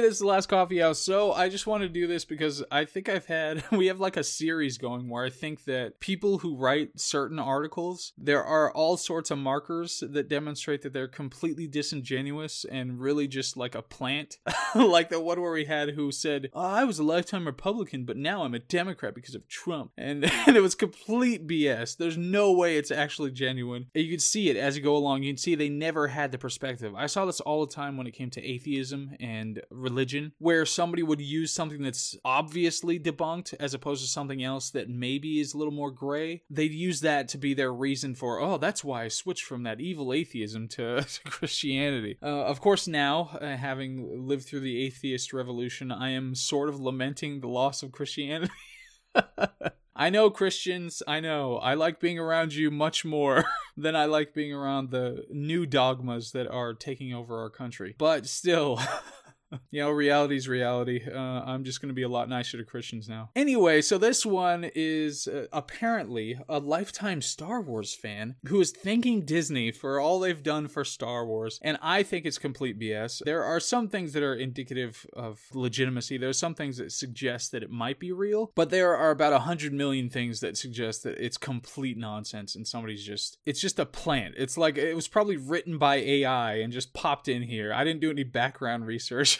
This is the last coffee house. So I just want to do this because I think I've had we have like a series going where I think that people who write certain articles, there are all sorts of markers that demonstrate that they're completely disingenuous and really just like a plant. like the one where we had who said, oh, I was a lifetime Republican, but now I'm a Democrat because of Trump. And, and it was complete BS. There's no way it's actually genuine. You can see it as you go along. You can see they never had the perspective. I saw this all the time when it came to atheism and religion, where somebody would use something that's obviously debunked as opposed to something else that maybe is a little more gray. They'd use that to be their reason for, oh, that's why I switched from that evil atheism to, to Christianity. Uh, of course, now, uh, having lived through the atheist revolution, I am sort of lamenting the loss of Christianity. I know Christians, I know. I like being around you much more than I like being around the new dogmas that are taking over our country. But still, you know, reality's reality. Uh, I'm just going to be a lot nicer to Christians now. Anyway, so this one is uh, apparently a lifetime Star Wars fan who is thanking Disney for all they've done for Star Wars, and I think it's complete BS. There are some things that are indicative of legitimacy. There are some things that suggest that it might be real, but there are about a hundred million things that suggest that it's complete nonsense and somebody's just it's just a plant. It's like it was probably written by AI and just popped in here. I didn't do any background research.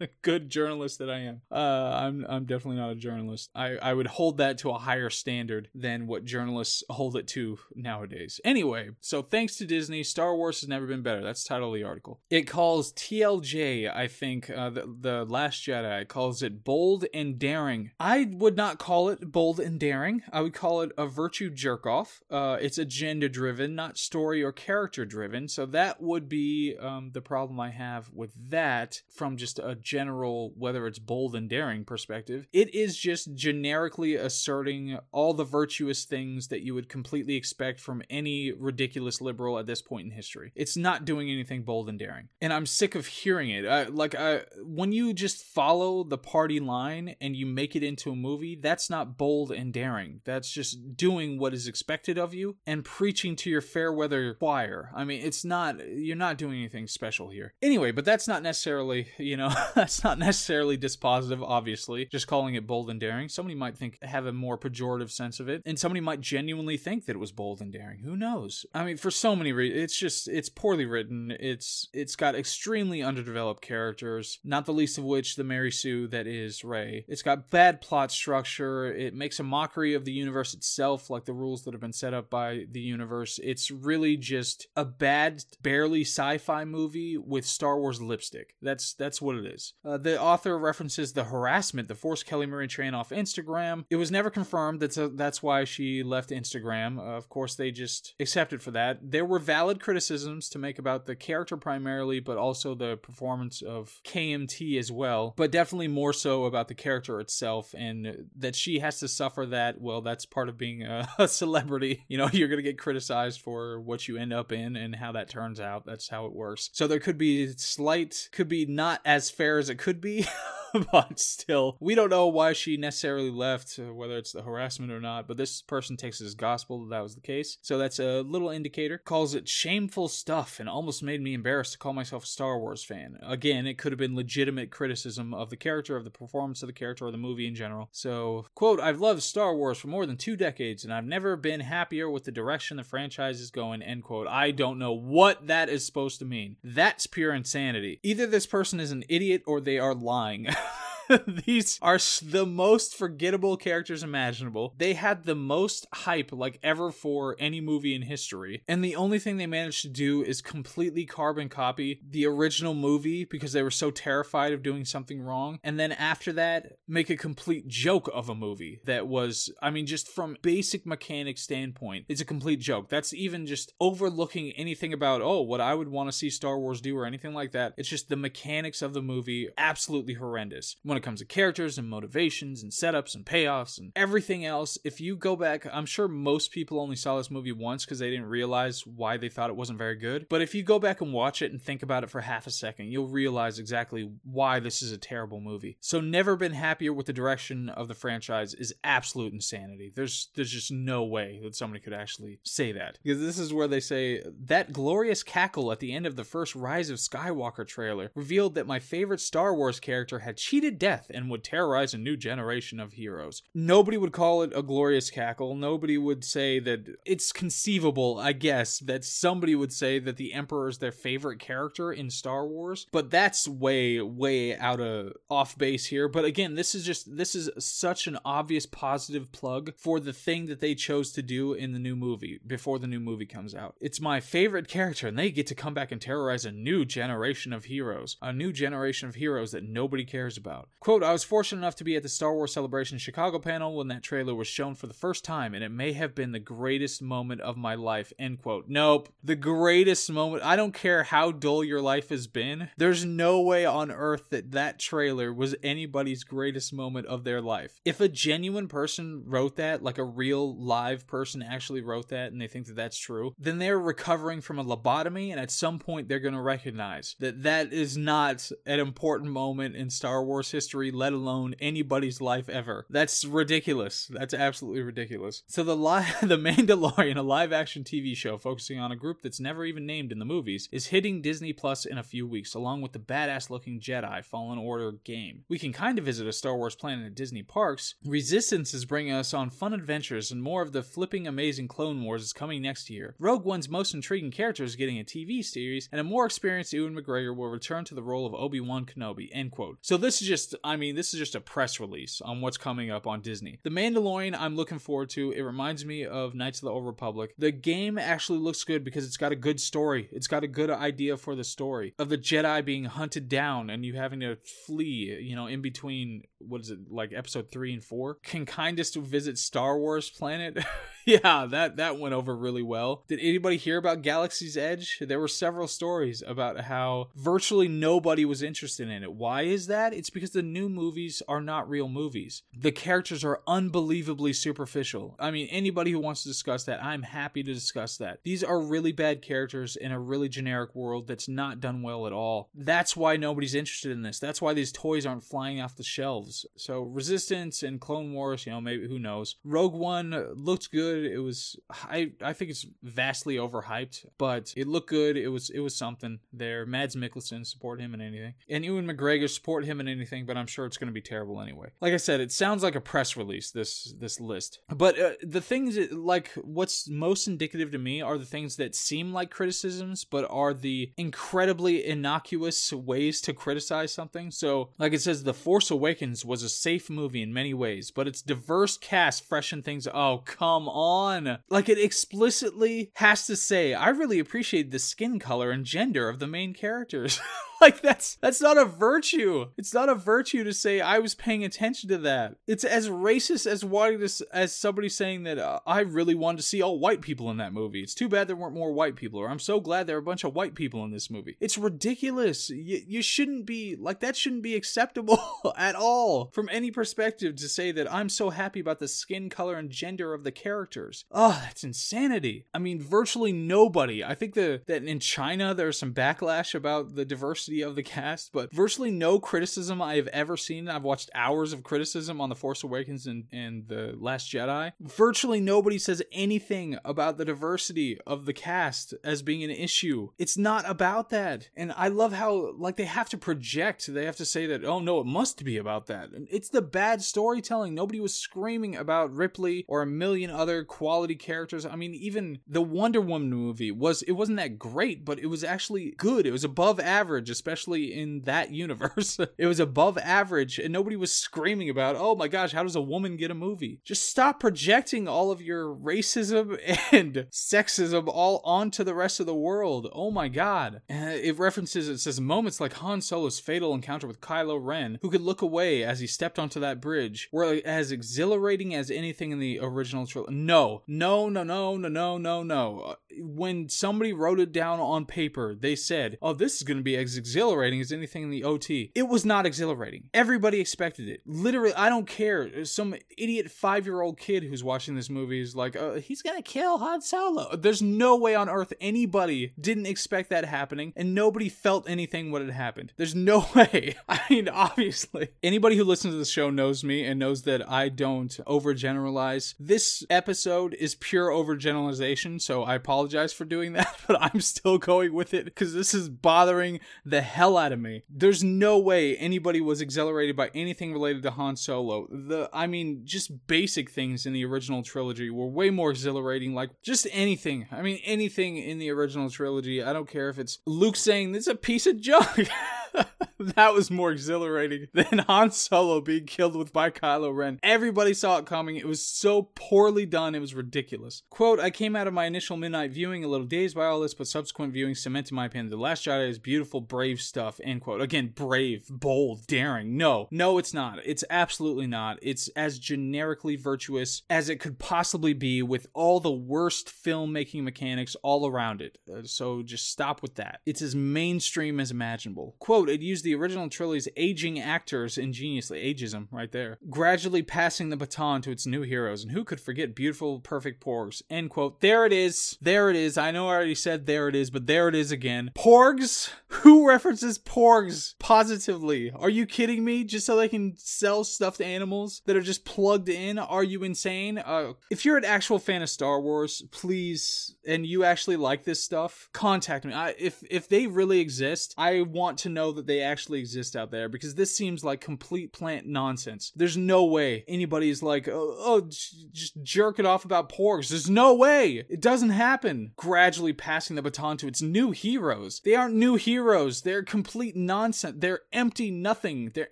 good journalist that I am. Uh, I'm I'm definitely not a journalist. I, I would hold that to a higher standard than what journalists hold it to nowadays. Anyway, so thanks to Disney, Star Wars has never been better. That's the title of the article. It calls TLJ, I think, uh, the, the Last Jedi, calls it bold and daring. I would not call it bold and daring. I would call it a virtue jerk off. Uh, it's agenda driven, not story or character driven. So that would be um, the problem I have with that from just a general, whether it's bold and daring perspective. It is just generically asserting all the virtuous things that you would completely expect from any ridiculous liberal at this point in history. It's not doing anything bold and daring. And I'm sick of hearing it. I, like, I, when you just follow the party line and you make it into a movie, that's not bold and daring. That's just doing what is expected of you and preaching to your fair weather choir. I mean, it's not, you're not doing anything special here. Anyway, but that's not necessarily, you know, that's not necessarily dispositive, obviously. Just calling it bold and daring. Somebody might think, have a more pejorative sense of it, and somebody might genuinely think that it was bold and daring. Who knows? I mean, for so many reasons, it's just, it's poorly written. It's, it's got extremely underdeveloped characters, not the least of which the Mary Sue that is Rey. It's got bad plot structure. It makes a mockery of the universe itself, like the rules that have been set up by the universe. It's really just a bad, barely sci-fi movie with Star Wars lipstick. That's that's what it is. Uh, the author references the harassment that forced Kelly Marie Tran off Instagram. It was never confirmed. That's a, that's why she left Instagram. Uh, of course, they just accepted for that. There were valid criticisms to make about the character primarily, but also the performance of KMT as well. But definitely more so about the character itself and that she has to suffer that. Well, that's part of being a, a celebrity. You know, you're gonna get criticized for what you end up in and how that turns out. That's how it works. So there could be slight, could be not as fair as it could be. but still, we don't know why she necessarily left, uh, whether it's the harassment or not. But this person takes it as gospel that that was the case. So that's a little indicator. Calls it shameful stuff and almost made me embarrassed to call myself a Star Wars fan. Again, it could have been legitimate criticism of the character, of the performance of the character, or the movie in general. So, quote, I've loved Star Wars for more than two decades and I've never been happier with the direction the franchise is going, end quote. I don't know what that is supposed to mean. That's pure insanity. Either this person is an idiot or they are lying. These are the most forgettable characters imaginable. They had the most hype like ever for any movie in history. And the only thing they managed to do is completely carbon copy the original movie because they were so terrified of doing something wrong. And then after that, make a complete joke of a movie that was, I mean, just from basic mechanic standpoint, it's a complete joke. That's even just overlooking anything about, oh, what I would want to see Star Wars do or anything like that. It's just the mechanics of the movie absolutely horrendous. When it comes to characters and motivations and setups and payoffs and everything else. If you go back, I'm sure most people only saw this movie once because they didn't realize why they thought it wasn't very good. But if you go back and watch it and think about it for half a second, you'll realize exactly why this is a terrible movie. So never been happier with the direction of the franchise is absolute insanity. There's there's just no way that somebody could actually say that. Because this is where they say that glorious cackle at the end of the first Rise of Skywalker trailer revealed that my favorite Star Wars character had cheated death and would terrorize a new generation of heroes. Nobody would call it a glorious cackle. Nobody would say that it's conceivable, I guess, that somebody would say that the Emperor is their favorite character in Star Wars, but that's way way out of off base here. But again, this is just this is such an obvious positive plug for the thing that they chose to do in the new movie before the new movie comes out. It's my favorite character and they get to come back and terrorize a new generation of heroes, a new generation of heroes that nobody cares about. Quote, I was fortunate enough to be at the Star Wars Celebration Chicago panel when that trailer was shown for the first time, and it may have been the greatest moment of my life. End quote. Nope. The greatest moment. I don't care how dull your life has been. There's no way on earth that that trailer was anybody's greatest moment of their life. If a genuine person wrote that, like a real live person actually wrote that, and they think that that's true, then they're recovering from a lobotomy, and at some point they're going to recognize that that is not an important moment in Star Wars history, let alone anybody's life ever. That's ridiculous. That's absolutely ridiculous. So the li- the Mandalorian, a live action TV show focusing on a group that's never even named in the movies, is hitting Disney Plus in a few weeks, along with the badass looking Jedi Fallen Order game. We can kind of visit a Star Wars planet at Disney parks. Resistance is bringing us on fun adventures, and more of the flipping amazing Clone Wars is coming next year. Rogue One's most intriguing character is getting a TV series, and a more experienced Ewan McGregor will return to the role of Obi Wan Kenobi. End quote. So this is just, I mean, this is just a press release on what's coming up on Disney. The Mandalorian, I'm looking forward to. It reminds me of Knights of the Old Republic. The game actually looks good because it's got a good story. It's got a good idea for the story of the Jedi being hunted down and you having to flee, you know, in between what is it like episode three and four? Can kindest visit Star Wars planet. yeah, that that went over really well. Did anybody hear about Galaxy's Edge? There were several stories about how virtually nobody was interested in it. Why is that? It's because the new movies are not real movies. The characters are unbelievably superficial. I mean, anybody who wants to discuss that, I'm happy to discuss that. These are really bad characters in a really generic world that's not done well at all. That's why nobody's interested in this. That's why these toys aren't flying off the shelves. So Resistance and Clone Wars, you know, maybe who knows. Rogue One looked good. It was I I think it's vastly overhyped, but it looked good. It was it was something there. Mads Mikkelsen support him in anything. And Ewan McGregor support him in anything, but I'm sure it's going to be terrible anyway. Like I said, it sounds like a press release this this list. But uh, the things that, like what's most indicative to me are the things that seem like criticisms but are the incredibly innocuous ways to criticize something. So, like it says The Force Awakens was a safe movie in many ways, but its diverse cast freshened things. Oh, come on. Like it explicitly has to say, I really appreciate the skin color and gender of the main characters. like that's that's not a virtue. It's not a virtue to say I was paying attention to that. It's as racist as wanting to, as somebody saying that uh, I really wanted to see all white people in that movie. It's too bad there weren't more white people, or I'm so glad there are a bunch of white people in this movie. It's ridiculous. You, you shouldn't be like that. Shouldn't be acceptable at all from any perspective to say that I'm so happy about the skin color and gender of the characters. Oh, that's insanity. I mean, virtually nobody. I think the that in China there's some backlash about the diversity of the cast, but virtually no criticism I have ever seen. I've watched hours of criticism on The Force Awakens and, and The Last Jedi. Virtually nobody says anything about the diversity of the cast as being an issue. It's not about that. And I love how, like, they have to project, they have to say that, oh no, it must be about that. It's the bad storytelling. Nobody was screaming about Ripley or a million other quality characters. I mean, even the Wonder Woman movie was, it wasn't that great, but it was actually good. It was above average, especially in that universe. it was above average, and nobody was screaming about, oh my gosh, how does a woman get a movie? Just stop projecting all of your racism and sexism all onto the rest of the world. Oh my god. Uh, it references, it says moments like Han Solo's fatal encounter with Kylo Ren, who could look away as he stepped onto that bridge were as exhilarating as anything in the original trilogy. No, no, no, no, no, no, no, no. When somebody wrote it down on paper, they said, "Oh, this is going to be as exhilarating as anything in the OT." It was not exhilarating. Everybody expected it. Literally, I don't care. Some idiot five-year-old kid who's watching this movie is like, uh, "He's gonna kill Han Solo." There's no way on earth anybody didn't expect that happening, and nobody felt anything when it happened. There's no way. I mean, obviously, anybody who listens to the show knows me and knows that I don't overgeneralize. This episode is pure overgeneralization, so I apologize for doing that, but I'm still going with it because this is bothering the hell out of me. There's no way anybody was exhilarated by anything related to Han Solo. The I mean, just basic things in the original trilogy were way more exhilarating, like just anything. I mean, anything in the original trilogy. I don't care if it's Luke saying this is a piece of junk. that was more exhilarating than Han Solo being killed with by Kylo Ren. Everybody saw it coming. It was so poorly done, it was ridiculous. Quote, I came out of my initial midnight viewing a little dazed by all this, but subsequent viewing cemented my opinion. The Last Jedi is beautiful, brave stuff, end quote. Again, brave, bold, daring. No, no, it's not. It's absolutely not. It's as generically virtuous as it could possibly be with all the worst filmmaking mechanics all around it. Uh, so just stop with that. It's as mainstream as imaginable. Quote, it used the original trilogy's aging actors ingeniously, ageism right there, gradually passing the baton to its new heroes. And who could forget beautiful, perfect porgs? End quote. There it is. There it is. I know I already said there it is, but there it is again. Porgs? Who references porgs positively? Are you kidding me? Just so they can sell stuffed animals that are just plugged in? Are you insane? Uh, if you're an actual fan of Star Wars, please, and you actually like this stuff, contact me. I, if if they really exist, I want to know that they actually exist out there because this seems like complete plant nonsense. There's no way anybody's like, oh, oh just jerk it off about porgs. There's no way. It doesn't happen. Gradually passing the baton to its new heroes. They aren't new heroes. They're complete nonsense. They're empty nothing. They're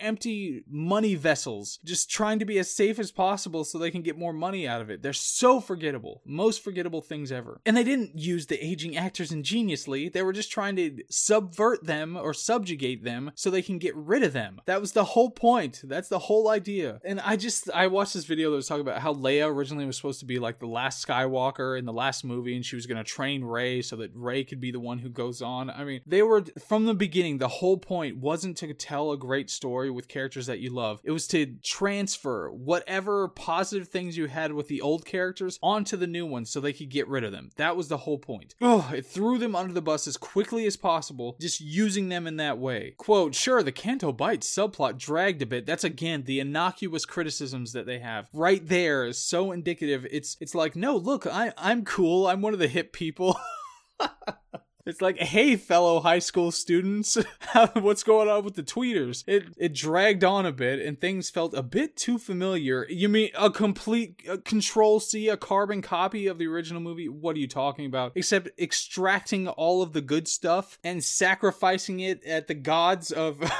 empty money vessels, just trying to be as safe as possible so they can get more money out of it. They're so forgettable. Most forgettable things ever. And they didn't use the aging actors ingeniously. They were just trying to subvert them or subjugate them so they can get rid of them. That was the whole point. That's the whole idea. And I just I watched this video that was talking about how Leia originally was supposed to be like the last Skywalker in the last movie and she was going to train Rey so that Rey could be the one who goes on. I mean, they were from the beginning the whole point wasn't to tell a great story with characters that you love. It was to transfer whatever positive things you had with the old characters onto the new ones so they could get rid of them. That was the whole point. Oh, it threw them under the bus as quickly as possible, just using them in that way. Quote, sure, the Canto Bight subplot dragged a bit. That's again the innocuous criticisms that they have. Right there is so indicative. It's it's like, no, look, I I'm cool. I'm one of the hip people. It's like, hey, fellow high school students, what's going on with the tweeters? It it dragged on a bit, and things felt a bit too familiar. You mean a complete uh, Control C, a carbon copy of the original movie? What are you talking about? Except extracting all of the good stuff and sacrificing it at the gods of.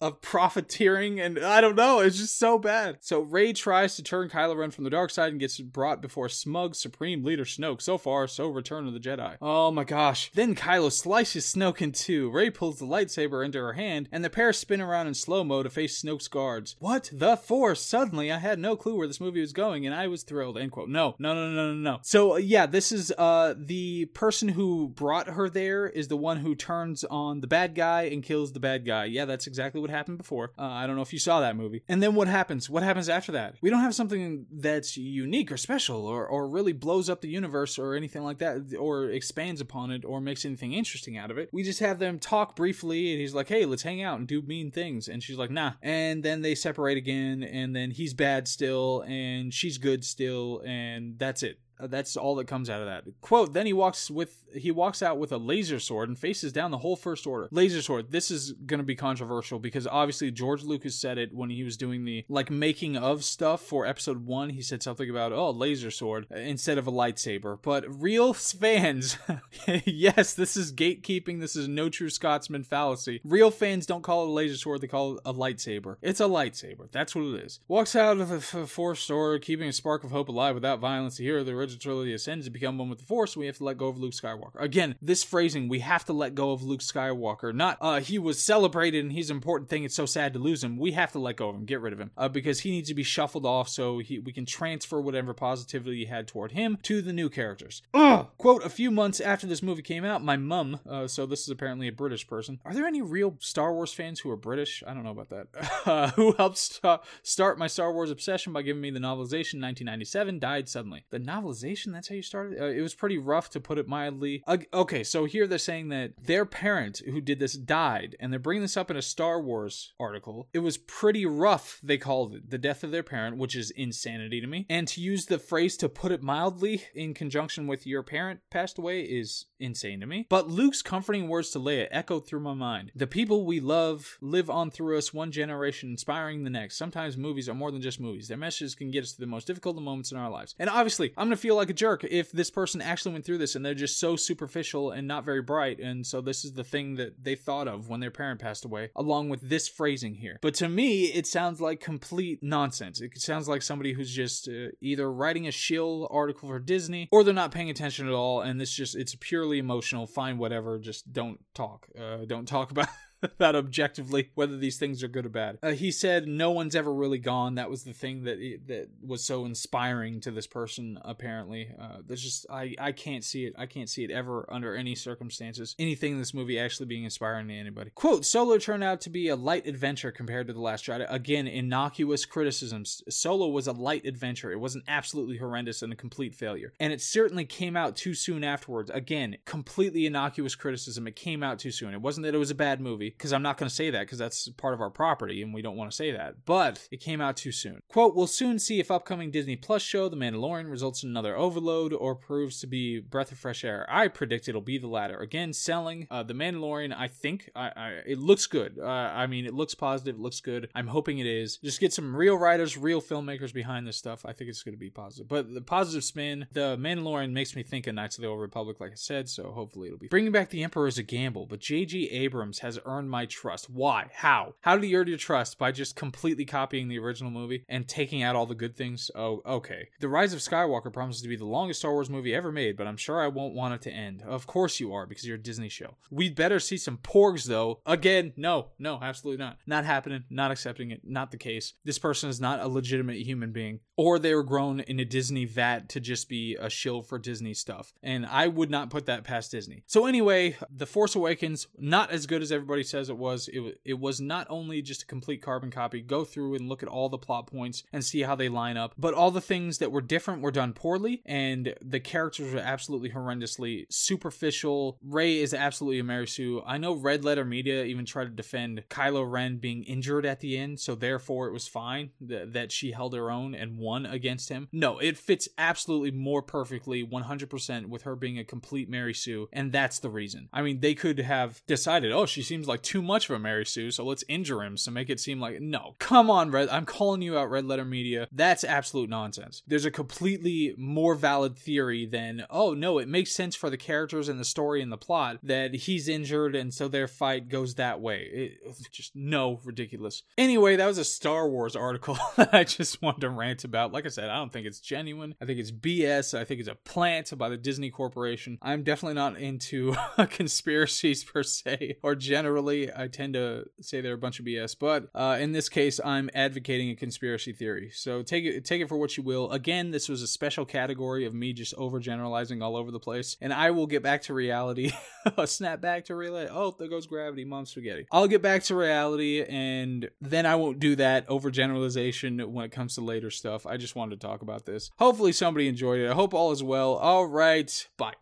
of profiteering and I don't know, it's just so bad. So Rey tries to turn Kylo Ren from the dark side and gets brought before smug Supreme Leader Snoke. So far, so Return of the Jedi. Oh my gosh. Then Kylo slices Snoke in two. Rey pulls the lightsaber into her hand, and the pair spin around in slow mo to face Snoke's guards. What the force? Suddenly, I had no clue where this movie was going, and I was thrilled. End quote. No, no, no, no, no, no. So uh, yeah, this is uh the person who brought her there is the one who turns on the bad guy and kills the bad guy. Yeah, that's exactly exactly what happened before. Uh, I don't know if you saw that movie. And then what happens? What happens after that? We don't have something that's unique or special or, or really blows up the universe or anything like that or expands upon it or makes anything interesting out of it. We just have them talk briefly and he's like, hey, let's hang out and do mean things. And she's like, nah. And then they separate again and then he's bad still and she's good still and that's it. Uh, that's all that comes out of that. Quote then he walks with he walks out with a laser sword and faces down the whole first order. Laser sword this is going to be controversial because obviously george lucas said it when he was doing the like making of stuff for episode one. He said something about oh laser sword instead of a lightsaber. But real fans yes this is gatekeeping. This is no true scotsman fallacy. Real fans don't call it a laser sword. They call it a lightsaber. It's a lightsaber. That's what it is. Walks out of the force order keeping a spark of hope alive without violence. Hear the original towards the trilogy ascends to become one with the Force, we have to let go of Luke Skywalker. Again, this phrasing, we have to let go of Luke Skywalker, not uh, he was celebrated and he's an important thing. It's so sad to lose him. We have to let go of him, get rid of him, uh, because he needs to be shuffled off so he, we can transfer whatever positivity he had toward him to the new characters. Ugh! Quote: A few months after this movie came out, my mum, uh, so this is apparently a British person. Are there any real Star Wars fans who are British? I don't know about that. Uh, who helped st- start my Star Wars obsession by giving me the novelization in 1997? Died suddenly. The novelization? That's how you started. Uh, it was pretty rough to put it mildly. Uh, okay, so here they're saying that their parent who did this died, and they're bringing this up in a Star Wars article. It was pretty rough. They called it the death of their parent, which is insanity to me. And to use the phrase to put it mildly in conjunction with your parent passed away is insane to me. But Luke's comforting words to Leia echoed through my mind. The people we love live on through us, one generation inspiring the next. Sometimes movies are more than just movies. Their messages can get us to the most difficult moments in our lives. And obviously, I'm gonna feel like a jerk if this person actually went through this and they're just so superficial and not very bright. And so this is the thing that they thought of when their parent passed away, along with this phrasing here. But to me, it sounds like complete nonsense. It sounds like somebody who's just uh, either writing a shill article for Disney or they're not paying attention at all. And this just, it's purely emotional. Fine, whatever. Just don't talk. Uh, don't talk about that objectively whether these things are good or bad. Uh, he said no one's ever really gone. That was the thing that that was so inspiring to this person. Apparently, uh, there's just I I can't see it. I can't see it ever under any circumstances. Anything in this movie actually being inspiring to anybody. Quote: Solo turned out to be a light adventure compared to the Last Jedi. Again, innocuous criticisms. Solo was a light adventure. It wasn't absolutely horrendous and a complete failure, and it certainly came out too soon afterwards. Again, completely innocuous criticism. It came out too soon. It wasn't that it was a bad movie because I'm not going to say that because that's part of our property and we don't want to say that. But it came out too soon. Quote, we'll soon see if upcoming Disney Plus show, The Mandalorian, results in another overload or proves to be breath of fresh air. I predict it'll be the latter. Again, selling uh, The Mandalorian, I think I, I, it looks good. Uh, I mean, it looks positive, it looks good. I'm hoping it is. Just get some real writers, real filmmakers behind this stuff. I think it's going to be positive. But the positive spin, The Mandalorian makes me think of Knights of the Old Republic, like I said, so hopefully it'll be. Bringing back the Emperor is a gamble, but J.J. Abrams has earned my trust. Why? How? How did he earn your trust? By just completely copying the original movie and taking out all the good things? Oh, okay. The Rise of Skywalker promises to be the longest Star Wars movie ever made, but I'm sure I won't want it to end. Of course you are, because you're a Disney show. We'd better see some porgs, though. Again, no, no, absolutely not. Not happening, not accepting it, not the case. This person is not a legitimate human being. Or they were grown in a Disney vat to just be a shill for Disney stuff. And I would not put that past Disney. So, anyway, The Force Awakens, not as good as everybody says it was. It, it was not only just a complete carbon copy, go through and look at all the plot points and see how they line up, but all the things that were different were done poorly, and the characters were absolutely horrendously superficial. Rey is absolutely a Mary Sue. I know Red Letter Media even tried to defend Kylo Ren being injured at the end, so therefore it was fine that, that she held her own and won against him. No, it fits absolutely more perfectly 100% with her being a complete Mary Sue, and that's the reason. I mean, they could have decided, oh, she seems like too much of a Mary Sue, so let's injure him to make it seem like no. Come on, Red. I'm calling you out, Red Letter Media. That's absolute nonsense. There's a completely more valid theory than oh no, it makes sense for the characters and the story and the plot that he's injured and so their fight goes that way. It, just no, ridiculous. Anyway, that was a Star Wars article that I just wanted to rant about. Like I said, I don't think it's genuine. I think it's BS. I think it's a plant by the Disney Corporation. I'm definitely not into conspiracies per se, or generally. I tend to say they're a bunch of BS. But uh, in this case, I'm advocating a conspiracy theory. So take it take it for what you will. Again, this was a special category of me just overgeneralizing all over the place, and I will get back to reality. Snap back to reality. Oh, there goes gravity, mom spaghetti. I'll get back to reality, and then I won't do that overgeneralization when it comes to later stuff. I just wanted to talk about this. Hopefully, somebody enjoyed it. I hope all is well. All right, bye.